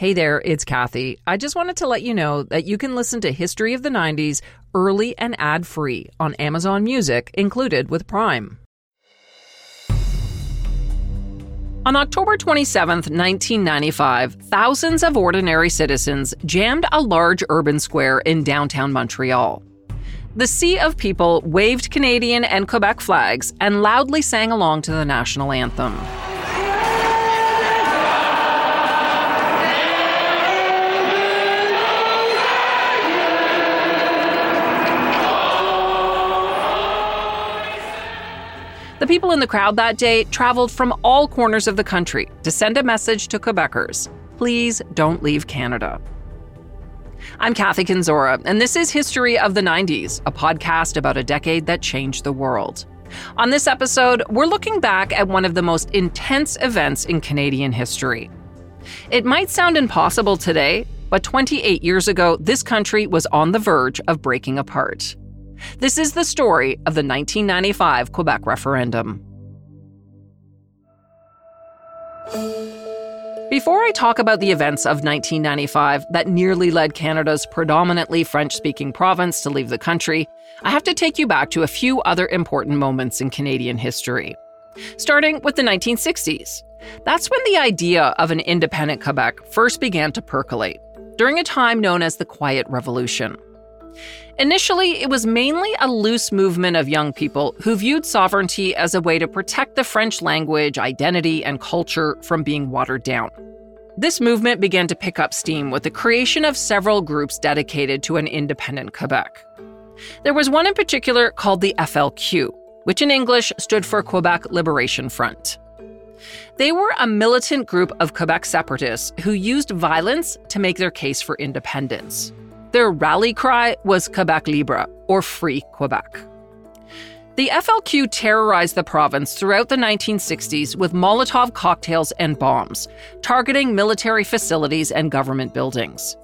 Hey there, it's Kathy. I just wanted to let you know that you can listen to History of the 90s early and ad free on Amazon Music, included with Prime. On October 27, 1995, thousands of ordinary citizens jammed a large urban square in downtown Montreal. The sea of people waved Canadian and Quebec flags and loudly sang along to the national anthem. The people in the crowd that day traveled from all corners of the country to send a message to Quebecers please don't leave Canada. I'm Kathy Kenzora, and this is History of the 90s, a podcast about a decade that changed the world. On this episode, we're looking back at one of the most intense events in Canadian history. It might sound impossible today, but 28 years ago, this country was on the verge of breaking apart. This is the story of the 1995 Quebec referendum. Before I talk about the events of 1995 that nearly led Canada's predominantly French speaking province to leave the country, I have to take you back to a few other important moments in Canadian history. Starting with the 1960s. That's when the idea of an independent Quebec first began to percolate, during a time known as the Quiet Revolution. Initially, it was mainly a loose movement of young people who viewed sovereignty as a way to protect the French language, identity, and culture from being watered down. This movement began to pick up steam with the creation of several groups dedicated to an independent Quebec. There was one in particular called the FLQ, which in English stood for Quebec Liberation Front. They were a militant group of Quebec separatists who used violence to make their case for independence. Their rally cry was Quebec Libre, or Free Quebec. The FLQ terrorized the province throughout the 1960s with Molotov cocktails and bombs, targeting military facilities and government buildings.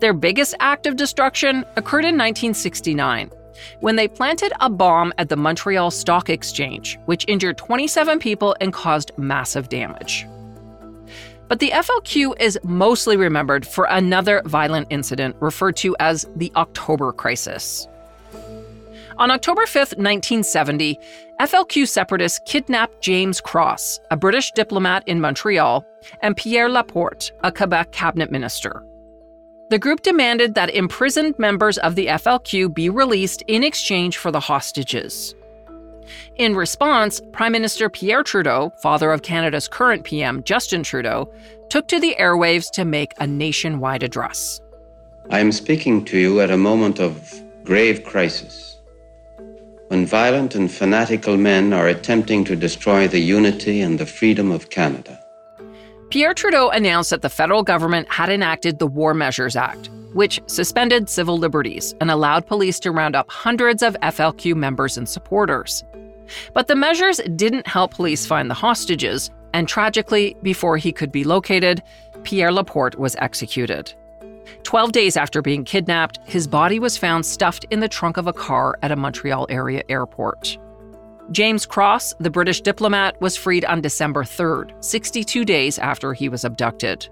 Their biggest act of destruction occurred in 1969 when they planted a bomb at the Montreal Stock Exchange, which injured 27 people and caused massive damage. But the FLQ is mostly remembered for another violent incident referred to as the October Crisis. On October 5, 1970, FLQ separatists kidnapped James Cross, a British diplomat in Montreal, and Pierre Laporte, a Quebec cabinet minister. The group demanded that imprisoned members of the FLQ be released in exchange for the hostages. In response, Prime Minister Pierre Trudeau, father of Canada's current PM, Justin Trudeau, took to the airwaves to make a nationwide address. I am speaking to you at a moment of grave crisis, when violent and fanatical men are attempting to destroy the unity and the freedom of Canada. Pierre Trudeau announced that the federal government had enacted the War Measures Act, which suspended civil liberties and allowed police to round up hundreds of FLQ members and supporters. But the measures didn't help police find the hostages, and tragically, before he could be located, Pierre Laporte was executed. Twelve days after being kidnapped, his body was found stuffed in the trunk of a car at a Montreal area airport. James Cross, the British diplomat, was freed on December 3rd, 62 days after he was abducted.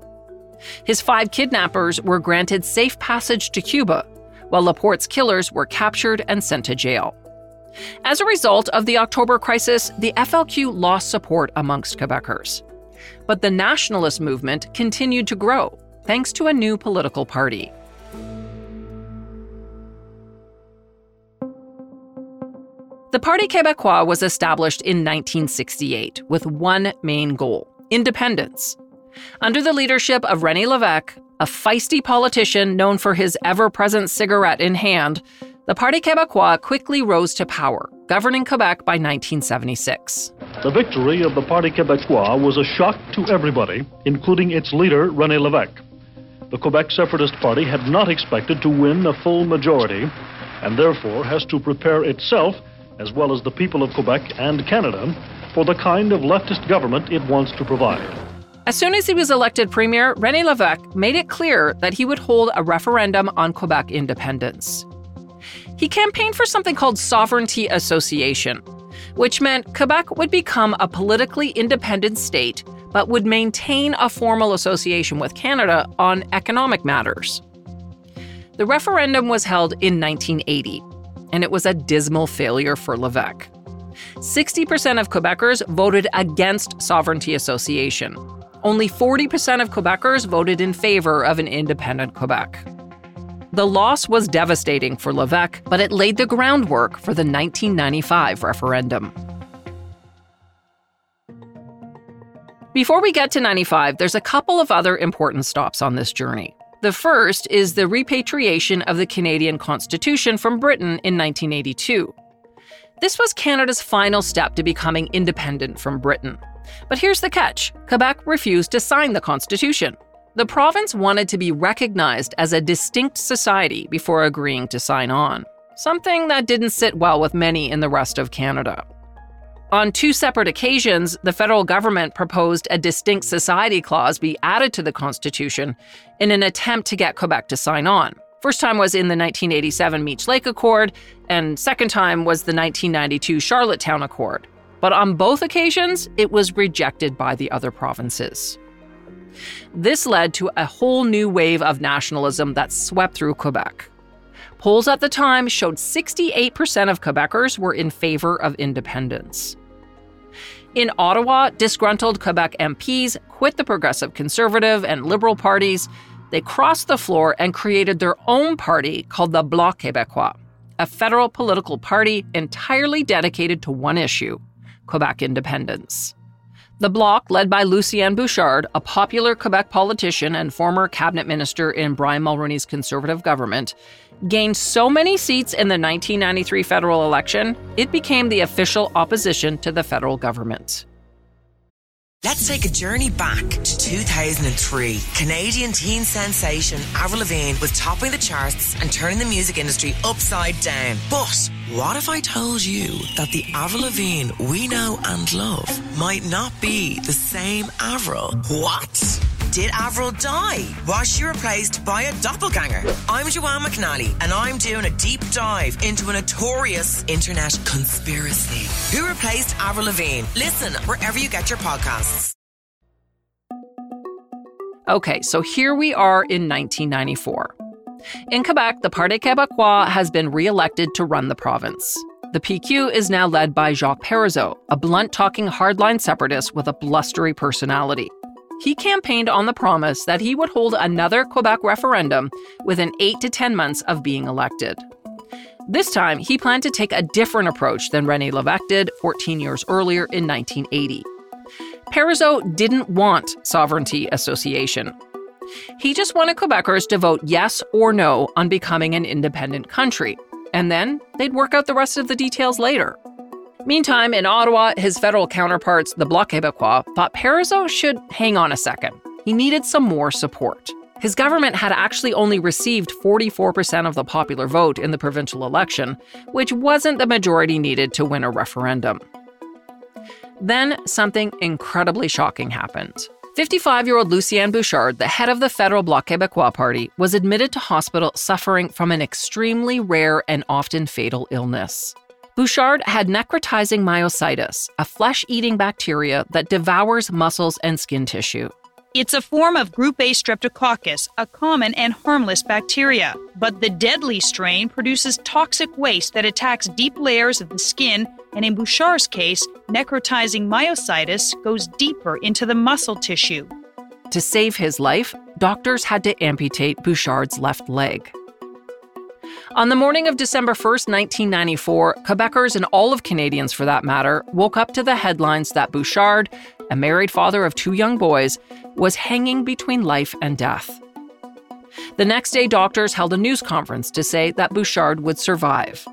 His five kidnappers were granted safe passage to Cuba, while Laporte's killers were captured and sent to jail. As a result of the October crisis, the FLQ lost support amongst Quebecers. But the nationalist movement continued to grow thanks to a new political party. The Parti Québécois was established in 1968 with one main goal independence. Under the leadership of René Lévesque, a feisty politician known for his ever present cigarette in hand, the Parti Québécois quickly rose to power, governing Quebec by 1976. The victory of the Parti Québécois was a shock to everybody, including its leader, René Lévesque. The Quebec Separatist Party had not expected to win a full majority, and therefore has to prepare itself, as well as the people of Quebec and Canada, for the kind of leftist government it wants to provide. As soon as he was elected premier, René Lévesque made it clear that he would hold a referendum on Quebec independence. He campaigned for something called Sovereignty Association, which meant Quebec would become a politically independent state, but would maintain a formal association with Canada on economic matters. The referendum was held in 1980, and it was a dismal failure for Levesque. 60% of Quebecers voted against sovereignty association. Only 40% of Quebecers voted in favor of an independent Quebec. The loss was devastating for Levesque, but it laid the groundwork for the 1995 referendum. Before we get to 95, there's a couple of other important stops on this journey. The first is the repatriation of the Canadian Constitution from Britain in 1982. This was Canada's final step to becoming independent from Britain. But here's the catch Quebec refused to sign the Constitution. The province wanted to be recognized as a distinct society before agreeing to sign on, something that didn't sit well with many in the rest of Canada. On two separate occasions, the federal government proposed a distinct society clause be added to the Constitution in an attempt to get Quebec to sign on. First time was in the 1987 Meech Lake Accord, and second time was the 1992 Charlottetown Accord. But on both occasions, it was rejected by the other provinces. This led to a whole new wave of nationalism that swept through Quebec. Polls at the time showed 68% of Quebecers were in favor of independence. In Ottawa, disgruntled Quebec MPs quit the Progressive Conservative and Liberal parties. They crossed the floor and created their own party called the Bloc Québécois, a federal political party entirely dedicated to one issue Quebec independence. The Bloc, led by Lucien Bouchard, a popular Quebec politician and former cabinet minister in Brian Mulroney's conservative government, gained so many seats in the 1993 federal election, it became the official opposition to the federal government. Let's take a journey back to 2003. Canadian teen sensation Avril Lavigne was topping the charts and turning the music industry upside down. But what if I told you that the Avril Lavigne we know and love might not be the same Avril? What? Did Avril die? Was she replaced by a doppelganger? I'm Joanne McNally, and I'm doing a deep dive into a notorious internet conspiracy. Who replaced Avril Lavigne? Listen wherever you get your podcasts. Okay, so here we are in 1994. In Quebec, the Parti Québécois has been re elected to run the province. The PQ is now led by Jacques Parizeau, a blunt talking hardline separatist with a blustery personality he campaigned on the promise that he would hold another Quebec referendum within 8 to 10 months of being elected. This time, he planned to take a different approach than René Lévesque did 14 years earlier in 1980. Parizeau didn't want sovereignty association. He just wanted Quebecers to vote yes or no on becoming an independent country, and then they'd work out the rest of the details later. Meantime, in Ottawa, his federal counterparts, the Bloc Québécois, thought Parizeau should hang on a second. He needed some more support. His government had actually only received 44% of the popular vote in the provincial election, which wasn't the majority needed to win a referendum. Then something incredibly shocking happened. 55 year old Lucien Bouchard, the head of the federal Bloc Québécois party, was admitted to hospital suffering from an extremely rare and often fatal illness. Bouchard had necrotizing myositis, a flesh eating bacteria that devours muscles and skin tissue. It's a form of group A streptococcus, a common and harmless bacteria. But the deadly strain produces toxic waste that attacks deep layers of the skin, and in Bouchard's case, necrotizing myositis goes deeper into the muscle tissue. To save his life, doctors had to amputate Bouchard's left leg. On the morning of December 1st, 1994, Quebecers and all of Canadians for that matter woke up to the headlines that Bouchard, a married father of two young boys, was hanging between life and death. The next day, doctors held a news conference to say that Bouchard would survive.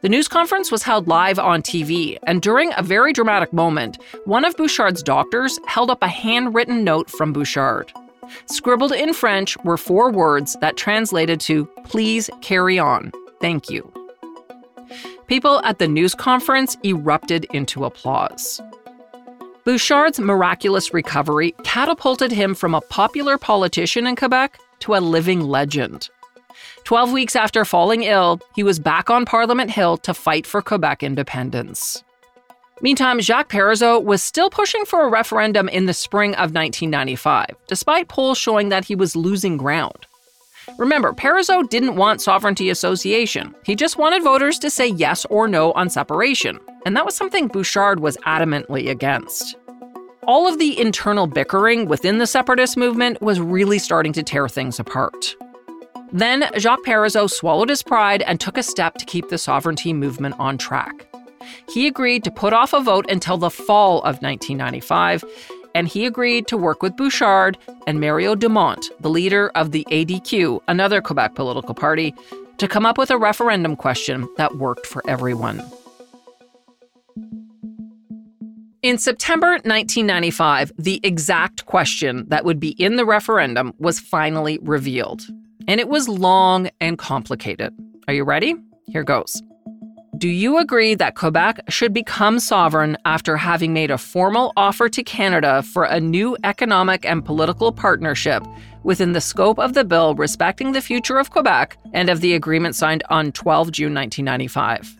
The news conference was held live on TV, and during a very dramatic moment, one of Bouchard's doctors held up a handwritten note from Bouchard. Scribbled in French were four words that translated to, Please carry on. Thank you. People at the news conference erupted into applause. Bouchard's miraculous recovery catapulted him from a popular politician in Quebec to a living legend. Twelve weeks after falling ill, he was back on Parliament Hill to fight for Quebec independence. Meantime, Jacques Parizeau was still pushing for a referendum in the spring of 1995, despite polls showing that he was losing ground. Remember, Parizeau didn't want sovereignty association. He just wanted voters to say yes or no on separation, and that was something Bouchard was adamantly against. All of the internal bickering within the separatist movement was really starting to tear things apart. Then Jacques Parizeau swallowed his pride and took a step to keep the sovereignty movement on track he agreed to put off a vote until the fall of 1995, and he agreed to work with Bouchard and Mario Dumont, the leader of the ADQ, another Quebec political party, to come up with a referendum question that worked for everyone. In September 1995, the exact question that would be in the referendum was finally revealed. And it was long and complicated. Are you ready? Here goes. Do you agree that Quebec should become sovereign after having made a formal offer to Canada for a new economic and political partnership within the scope of the bill respecting the future of Quebec and of the agreement signed on 12 June 1995?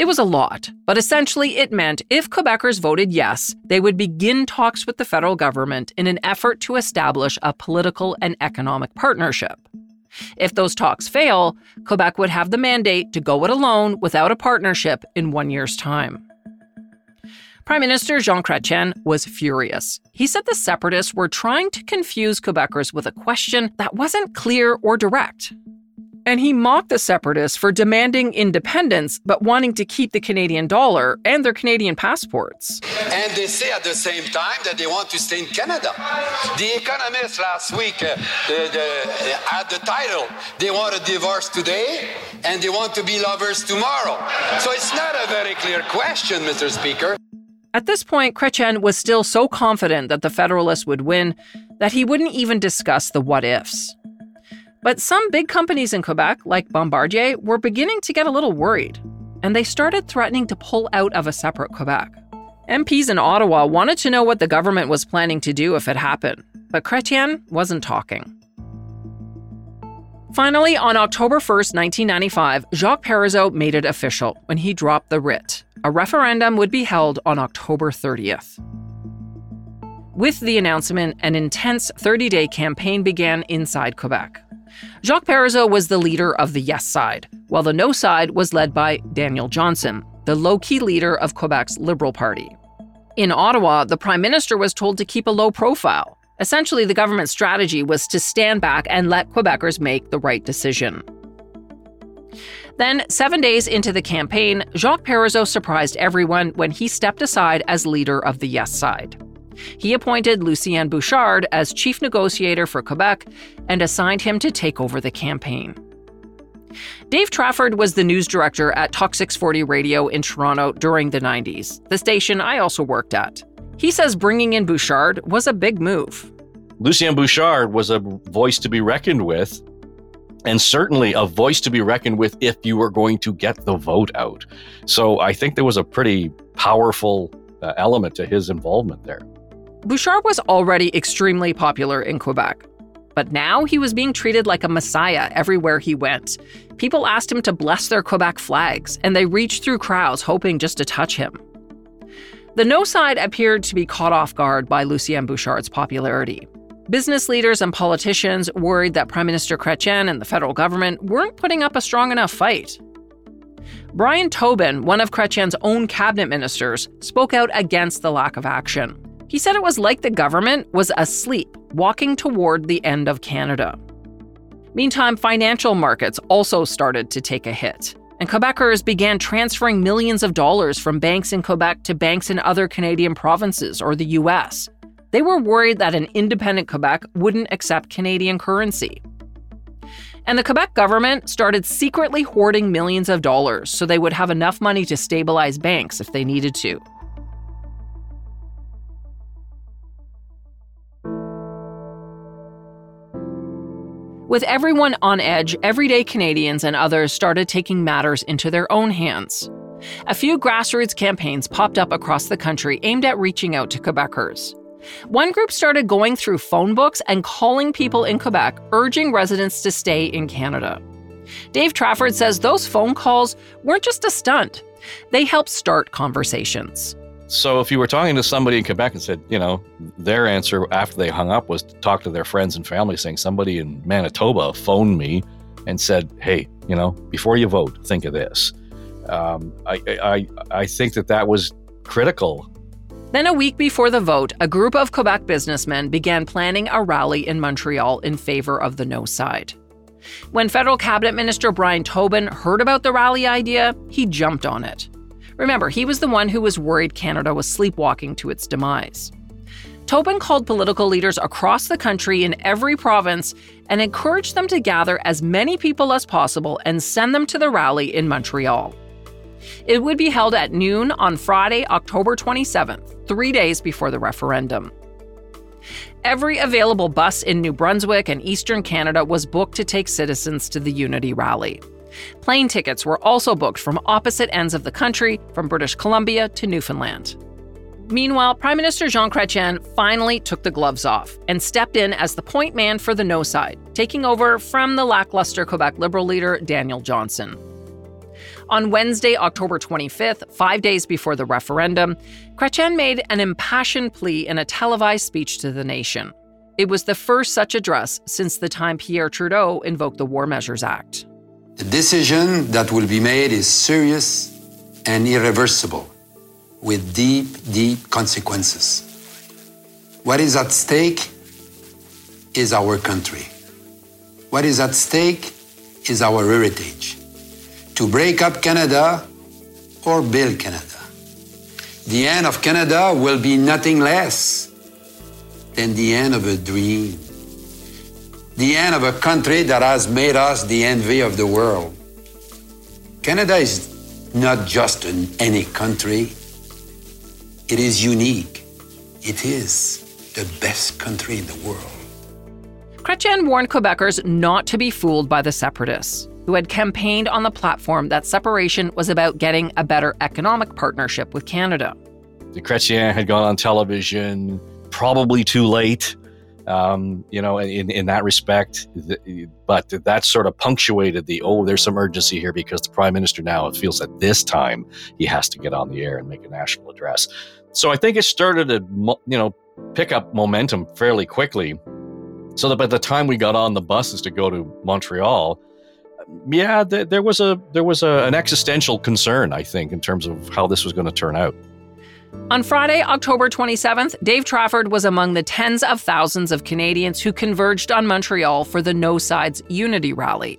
It was a lot, but essentially it meant if Quebecers voted yes, they would begin talks with the federal government in an effort to establish a political and economic partnership. If those talks fail, Quebec would have the mandate to go it alone without a partnership in one year's time. Prime Minister Jean Chrétien was furious. He said the separatists were trying to confuse Quebecers with a question that wasn't clear or direct. And he mocked the separatists for demanding independence but wanting to keep the Canadian dollar and their Canadian passports. And they say at the same time that they want to stay in Canada. The Economist last week uh, the, the, had the title, They want a divorce today and they want to be lovers tomorrow. So it's not a very clear question, Mr. Speaker. At this point, Chrétien was still so confident that the Federalists would win that he wouldn't even discuss the what ifs. But some big companies in Quebec, like Bombardier, were beginning to get a little worried, and they started threatening to pull out of a separate Quebec. MPs in Ottawa wanted to know what the government was planning to do if it happened, but Chrétien wasn't talking. Finally, on October 1st, 1995, Jacques Parizeau made it official when he dropped the writ. A referendum would be held on October 30th. With the announcement, an intense 30 day campaign began inside Quebec. Jacques Parizeau was the leader of the yes side, while the no side was led by Daniel Johnson, the low key leader of Quebec's Liberal Party. In Ottawa, the Prime Minister was told to keep a low profile. Essentially, the government's strategy was to stand back and let Quebecers make the right decision. Then, seven days into the campaign, Jacques Parizeau surprised everyone when he stepped aside as leader of the yes side. He appointed Lucien Bouchard as chief negotiator for Quebec and assigned him to take over the campaign. Dave Trafford was the news director at Talk 640 Radio in Toronto during the 90s, the station I also worked at. He says bringing in Bouchard was a big move. Lucien Bouchard was a voice to be reckoned with, and certainly a voice to be reckoned with if you were going to get the vote out. So I think there was a pretty powerful uh, element to his involvement there. Bouchard was already extremely popular in Quebec. But now he was being treated like a messiah everywhere he went. People asked him to bless their Quebec flags, and they reached through crowds hoping just to touch him. The no side appeared to be caught off guard by Lucien Bouchard's popularity. Business leaders and politicians worried that Prime Minister Chrétien and the federal government weren't putting up a strong enough fight. Brian Tobin, one of Chrétien's own cabinet ministers, spoke out against the lack of action. He said it was like the government was asleep, walking toward the end of Canada. Meantime, financial markets also started to take a hit, and Quebecers began transferring millions of dollars from banks in Quebec to banks in other Canadian provinces or the US. They were worried that an independent Quebec wouldn't accept Canadian currency. And the Quebec government started secretly hoarding millions of dollars so they would have enough money to stabilize banks if they needed to. With everyone on edge, everyday Canadians and others started taking matters into their own hands. A few grassroots campaigns popped up across the country aimed at reaching out to Quebecers. One group started going through phone books and calling people in Quebec, urging residents to stay in Canada. Dave Trafford says those phone calls weren't just a stunt. They helped start conversations. So if you were talking to somebody in Quebec and said, you know, their answer after they hung up was to talk to their friends and family, saying somebody in Manitoba phoned me and said, hey, you know, before you vote, think of this. Um, I, I, I think that that was critical. Then, a week before the vote, a group of Quebec businessmen began planning a rally in Montreal in favor of the no side. When federal cabinet minister Brian Tobin heard about the rally idea, he jumped on it. Remember, he was the one who was worried Canada was sleepwalking to its demise. Tobin called political leaders across the country in every province and encouraged them to gather as many people as possible and send them to the rally in Montreal. It would be held at noon on Friday, October 27th, three days before the referendum. Every available bus in New Brunswick and Eastern Canada was booked to take citizens to the Unity rally. Plane tickets were also booked from opposite ends of the country, from British Columbia to Newfoundland. Meanwhile, Prime Minister Jean Chrétien finally took the gloves off and stepped in as the point man for the no side, taking over from the lackluster Quebec Liberal leader Daniel Johnson. On Wednesday, October 25th, five days before the referendum, Chrétien made an impassioned plea in a televised speech to the nation. It was the first such address since the time Pierre Trudeau invoked the War Measures Act. The decision that will be made is serious and irreversible, with deep, deep consequences. What is at stake is our country. What is at stake is our heritage. To break up Canada or build Canada. The end of Canada will be nothing less than the end of a dream the end of a country that has made us the envy of the world. Canada is not just an, any country, it is unique. It is the best country in the world. Chrétien warned Quebecers not to be fooled by the separatists, who had campaigned on the platform that separation was about getting a better economic partnership with Canada. The Chrétien had gone on television, probably too late, um, you know, in, in that respect. But that sort of punctuated the, oh, there's some urgency here because the prime minister now feels that this time he has to get on the air and make a national address. So I think it started to, you know, pick up momentum fairly quickly. So that by the time we got on the buses to go to Montreal, yeah, there was a there was a, an existential concern, I think, in terms of how this was going to turn out. On Friday, October 27th, Dave Trafford was among the tens of thousands of Canadians who converged on Montreal for the No Sides Unity rally.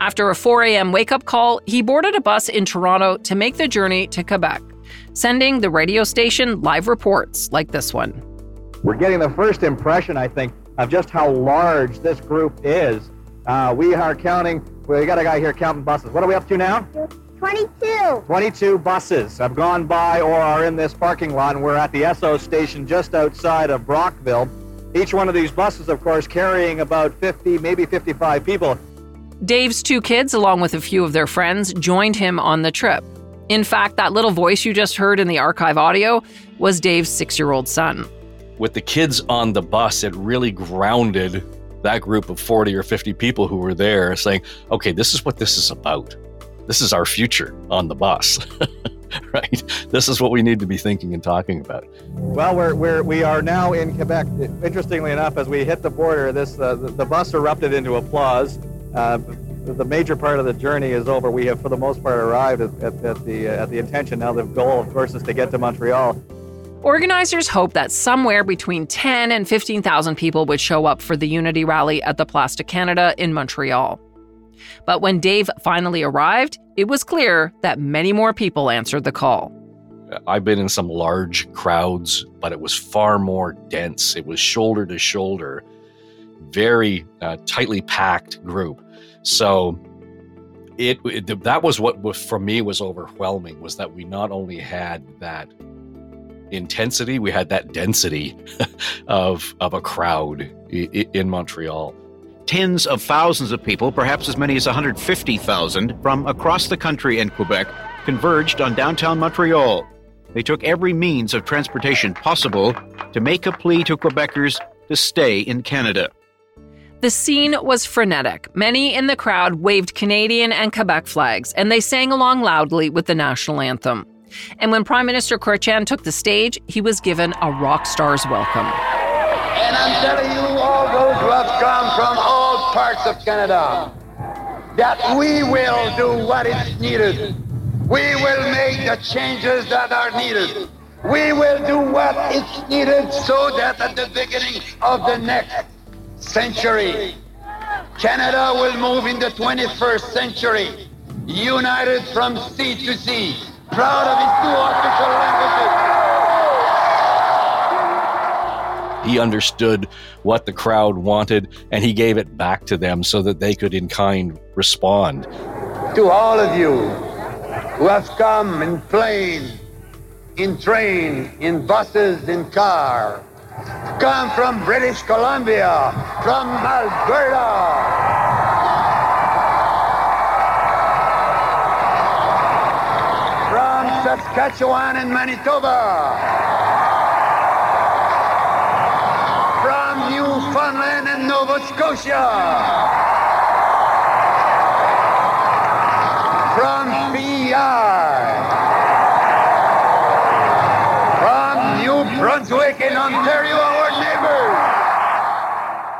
After a 4 a.m. wake up call, he boarded a bus in Toronto to make the journey to Quebec, sending the radio station live reports like this one. We're getting the first impression, I think, of just how large this group is. Uh, we are counting, we got a guy here counting buses. What are we up to now? 22. 22 buses have gone by or are in this parking lot, and we're at the Esso station just outside of Brockville. Each one of these buses, of course, carrying about 50, maybe 55 people. Dave's two kids, along with a few of their friends, joined him on the trip. In fact, that little voice you just heard in the archive audio was Dave's six year old son. With the kids on the bus, it really grounded that group of 40 or 50 people who were there saying, okay, this is what this is about this is our future on the bus. right? This is what we need to be thinking and talking about. Well, we're, we're we are now in Quebec. Interestingly enough, as we hit the border, this uh, the, the, bus erupted into applause. Uh, the major part of the journey is over. We have, for the most part, arrived at, at, at the uh, at the intention. Now, the goal, of course, is to get to Montreal. Organizers hope that somewhere between 10 and 15,000 people would show up for the Unity rally at the Place du Canada in Montreal. But when Dave finally arrived, it was clear that many more people answered the call. I've been in some large crowds, but it was far more dense. It was shoulder to shoulder, very uh, tightly packed group. So it, it, that was what was, for me was overwhelming was that we not only had that intensity, we had that density of of a crowd in Montreal. Tens of thousands of people, perhaps as many as 150,000, from across the country and Quebec converged on downtown Montreal. They took every means of transportation possible to make a plea to Quebecers to stay in Canada. The scene was frenetic. Many in the crowd waved Canadian and Quebec flags, and they sang along loudly with the national anthem. And when Prime Minister Chrétien took the stage, he was given a rock star's welcome. And I'm telling you, all those who have come from all parts of Canada, that we will do what is needed. We will make the changes that are needed. We will do what is needed so that at the beginning of the next century. Canada will move in the 21st century, united from sea to sea, proud of its two official languages. He understood what the crowd wanted and he gave it back to them so that they could in kind respond. To all of you who have come in plane, in train, in buses, in car, come from British Columbia, from Alberta. From Saskatchewan and Manitoba. From Newfoundland and Nova Scotia. From PEI. Brunswick and Ontario, our neighbors.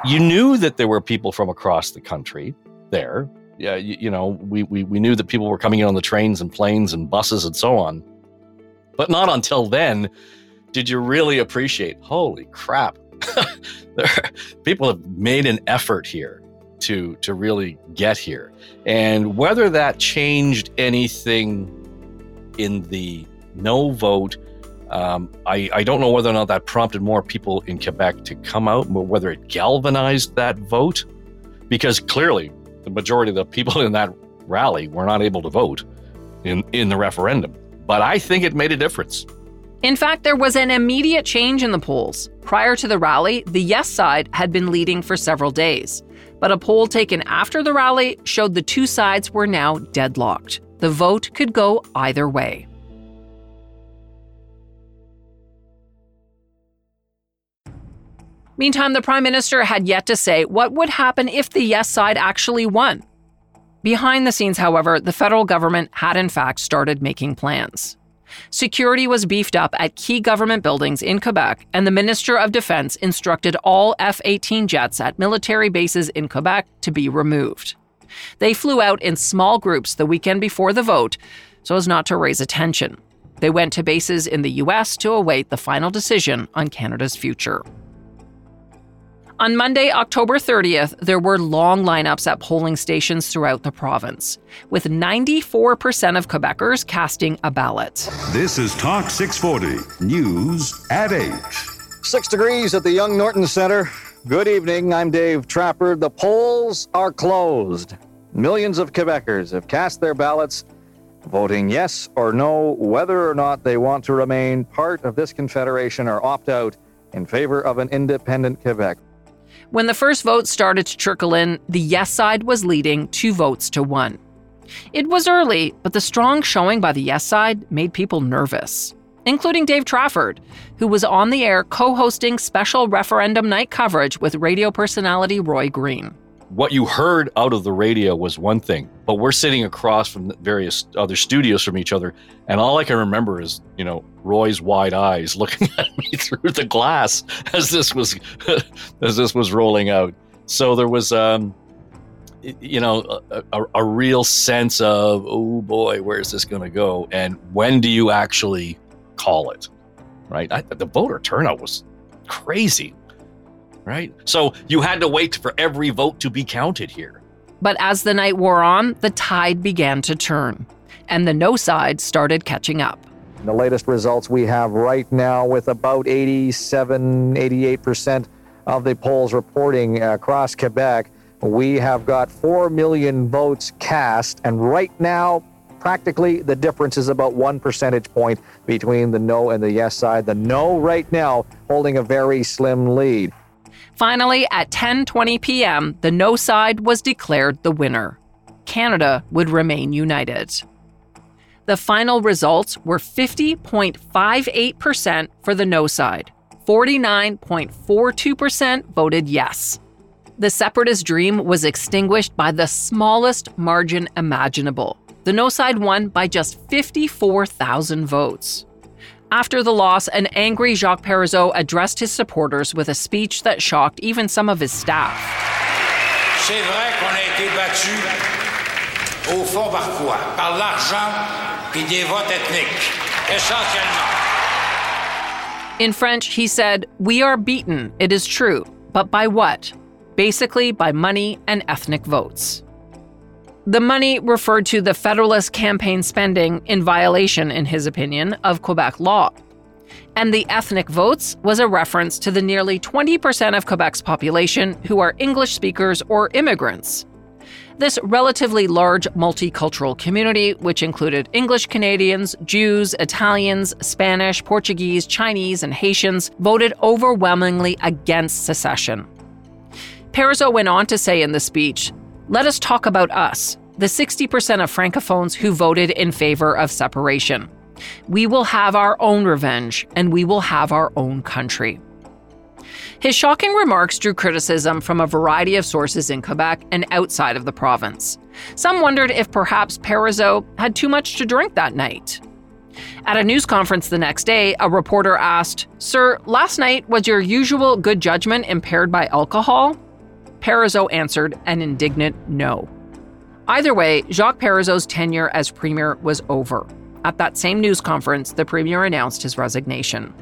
You knew that there were people from across the country there. Yeah, you, you, know, we, we, we knew that people were coming in on the trains and planes and buses and so on. But not until then did you really appreciate, holy crap, people have made an effort here to, to really get here. And whether that changed anything in the no vote um, I, I don't know whether or not that prompted more people in Quebec to come out, but whether it galvanized that vote, because clearly the majority of the people in that rally were not able to vote in, in the referendum. But I think it made a difference. In fact, there was an immediate change in the polls. Prior to the rally, the yes side had been leading for several days. But a poll taken after the rally showed the two sides were now deadlocked. The vote could go either way. Meantime, the Prime Minister had yet to say what would happen if the yes side actually won. Behind the scenes, however, the federal government had in fact started making plans. Security was beefed up at key government buildings in Quebec, and the Minister of Defense instructed all F 18 jets at military bases in Quebec to be removed. They flew out in small groups the weekend before the vote so as not to raise attention. They went to bases in the US to await the final decision on Canada's future. On Monday, October 30th, there were long lineups at polling stations throughout the province, with 94% of Quebecers casting a ballot. This is Talk 640, News at 8. Six degrees at the Young Norton Center. Good evening, I'm Dave Trafford. The polls are closed. Millions of Quebecers have cast their ballots, voting yes or no whether or not they want to remain part of this confederation or opt out in favor of an independent Quebec. When the first votes started to trickle in, the yes side was leading two votes to one. It was early, but the strong showing by the yes side made people nervous, including Dave Trafford, who was on the air co hosting special referendum night coverage with radio personality Roy Green what you heard out of the radio was one thing, but we're sitting across from various other studios from each other, and all I can remember is you know Roy's wide eyes looking at me through the glass as this was as this was rolling out. So there was um, you know a, a, a real sense of oh boy, where's this going to go, and when do you actually call it? Right, I, the voter turnout was crazy right? So you had to wait for every vote to be counted here. But as the night wore on, the tide began to turn, and the no side started catching up. The latest results we have right now, with about 87, 88% of the polls reporting across Quebec, we have got 4 million votes cast, and right now, practically the difference is about one percentage point between the no and the yes side. The no right now holding a very slim lead. Finally, at 10:20 p.m., the no side was declared the winner. Canada would remain united. The final results were 50.58% for the no side. 49.42% voted yes. the separatist dream was extinguished by the smallest margin imaginable. The no side won by just 54,000 votes. After the loss, an angry Jacques Parizeau addressed his supporters with a speech that shocked even some of his staff. C'est vrai qu'on a été battu au fond par quoi? Par l'argent puis des votes ethniques, essentiellement. In French, he said, We are beaten, it is true, but by what? Basically, by money and ethnic votes. The money referred to the Federalist campaign spending in violation, in his opinion, of Quebec law. And the ethnic votes was a reference to the nearly 20% of Quebec's population who are English speakers or immigrants. This relatively large multicultural community, which included English Canadians, Jews, Italians, Spanish, Portuguese, Chinese, and Haitians, voted overwhelmingly against secession. Parizeau went on to say in the speech Let us talk about us, the 60% of Francophones who voted in favor of separation. We will have our own revenge, and we will have our own country. His shocking remarks drew criticism from a variety of sources in Quebec and outside of the province. Some wondered if perhaps Parizeau had too much to drink that night. At a news conference the next day, a reporter asked, Sir, last night was your usual good judgment impaired by alcohol? Parizeau answered an indignant no. Either way, Jacques Parizeau's tenure as premier was over. At that same news conference, the premier announced his resignation.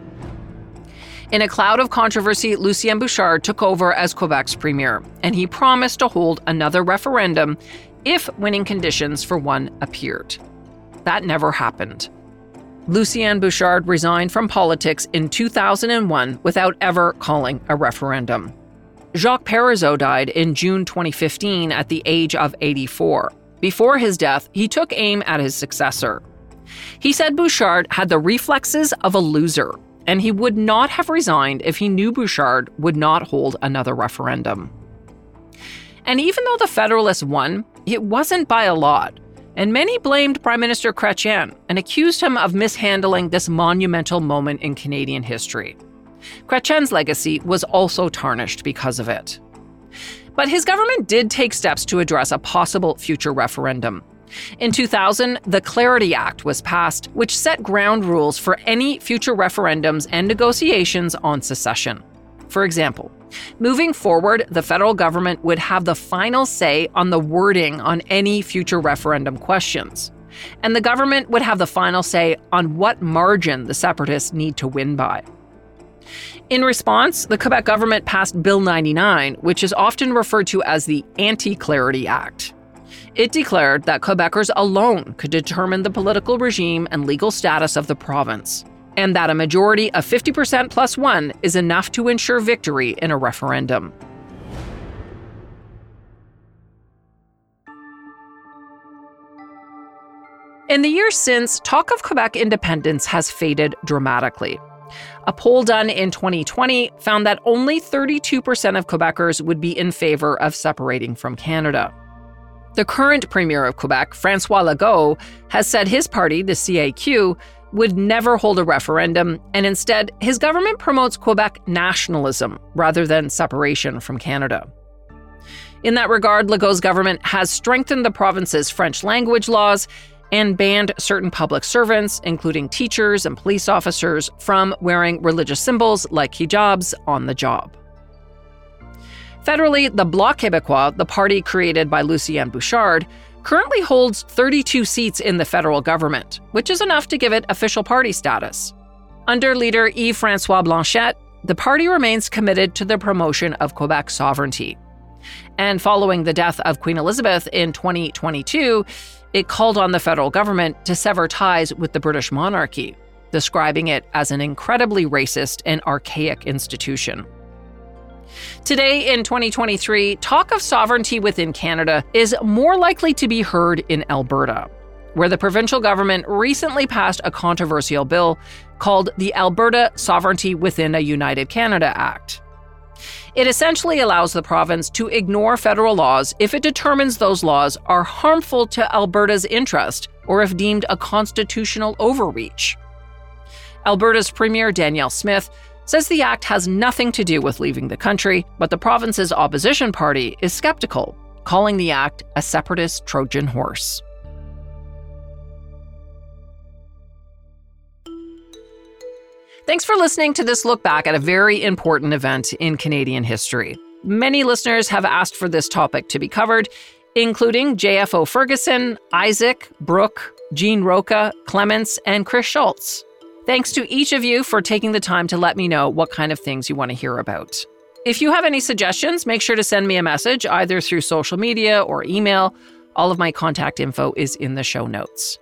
In a cloud of controversy, Lucien Bouchard took over as Quebec's premier, and he promised to hold another referendum if winning conditions for one appeared. That never happened. Lucien Bouchard resigned from politics in 2001 without ever calling a referendum. Jacques Parizeau died in June 2015 at the age of 84. Before his death, he took aim at his successor, he said Bouchard had the reflexes of a loser, and he would not have resigned if he knew Bouchard would not hold another referendum. And even though the Federalists won, it wasn't by a lot, and many blamed Prime Minister Chrétien and accused him of mishandling this monumental moment in Canadian history. Chrétien's legacy was also tarnished because of it. But his government did take steps to address a possible future referendum, in 2000, the Clarity Act was passed, which set ground rules for any future referendums and negotiations on secession. For example, moving forward, the federal government would have the final say on the wording on any future referendum questions. And the government would have the final say on what margin the separatists need to win by. In response, the Quebec government passed Bill 99, which is often referred to as the Anti Clarity Act. It declared that Quebecers alone could determine the political regime and legal status of the province, and that a majority of 50% plus one is enough to ensure victory in a referendum. In the years since, talk of Quebec independence has faded dramatically. A poll done in 2020 found that only 32% of Quebecers would be in favor of separating from Canada. The current Premier of Quebec, Francois Legault, has said his party, the CAQ, would never hold a referendum, and instead, his government promotes Quebec nationalism rather than separation from Canada. In that regard, Legault's government has strengthened the province's French language laws and banned certain public servants, including teachers and police officers, from wearing religious symbols like hijabs on the job. Federally, the Bloc Québécois, the party created by Lucien Bouchard, currently holds 32 seats in the federal government, which is enough to give it official party status. Under leader Yves Francois Blanchet, the party remains committed to the promotion of Quebec sovereignty. And following the death of Queen Elizabeth in 2022, it called on the federal government to sever ties with the British monarchy, describing it as an incredibly racist and archaic institution. Today, in 2023, talk of sovereignty within Canada is more likely to be heard in Alberta, where the provincial government recently passed a controversial bill called the Alberta Sovereignty Within a United Canada Act. It essentially allows the province to ignore federal laws if it determines those laws are harmful to Alberta's interest or if deemed a constitutional overreach. Alberta's Premier Danielle Smith says the act has nothing to do with leaving the country, but the province's opposition party is skeptical, calling the act a separatist Trojan horse. Thanks for listening to this look back at a very important event in Canadian history. Many listeners have asked for this topic to be covered, including JFO Ferguson, Isaac, Brooke, Jean Roca, Clements, and Chris Schultz. Thanks to each of you for taking the time to let me know what kind of things you want to hear about. If you have any suggestions, make sure to send me a message either through social media or email. All of my contact info is in the show notes.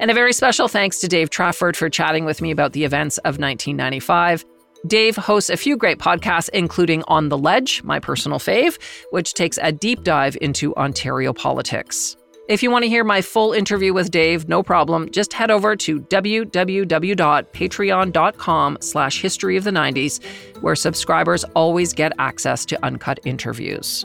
And a very special thanks to Dave Trafford for chatting with me about the events of 1995. Dave hosts a few great podcasts, including On the Ledge, my personal fave, which takes a deep dive into Ontario politics. If you want to hear my full interview with Dave, no problem. Just head over to www.patreon.com slash history of the 90s, where subscribers always get access to uncut interviews.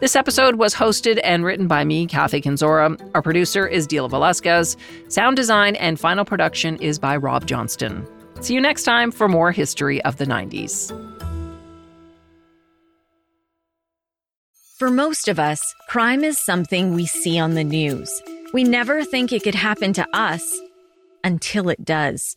This episode was hosted and written by me, Kathy Kenzora. Our producer is Dila Velasquez. Sound design and final production is by Rob Johnston. See you next time for more history of the 90s. For most of us, crime is something we see on the news. We never think it could happen to us until it does.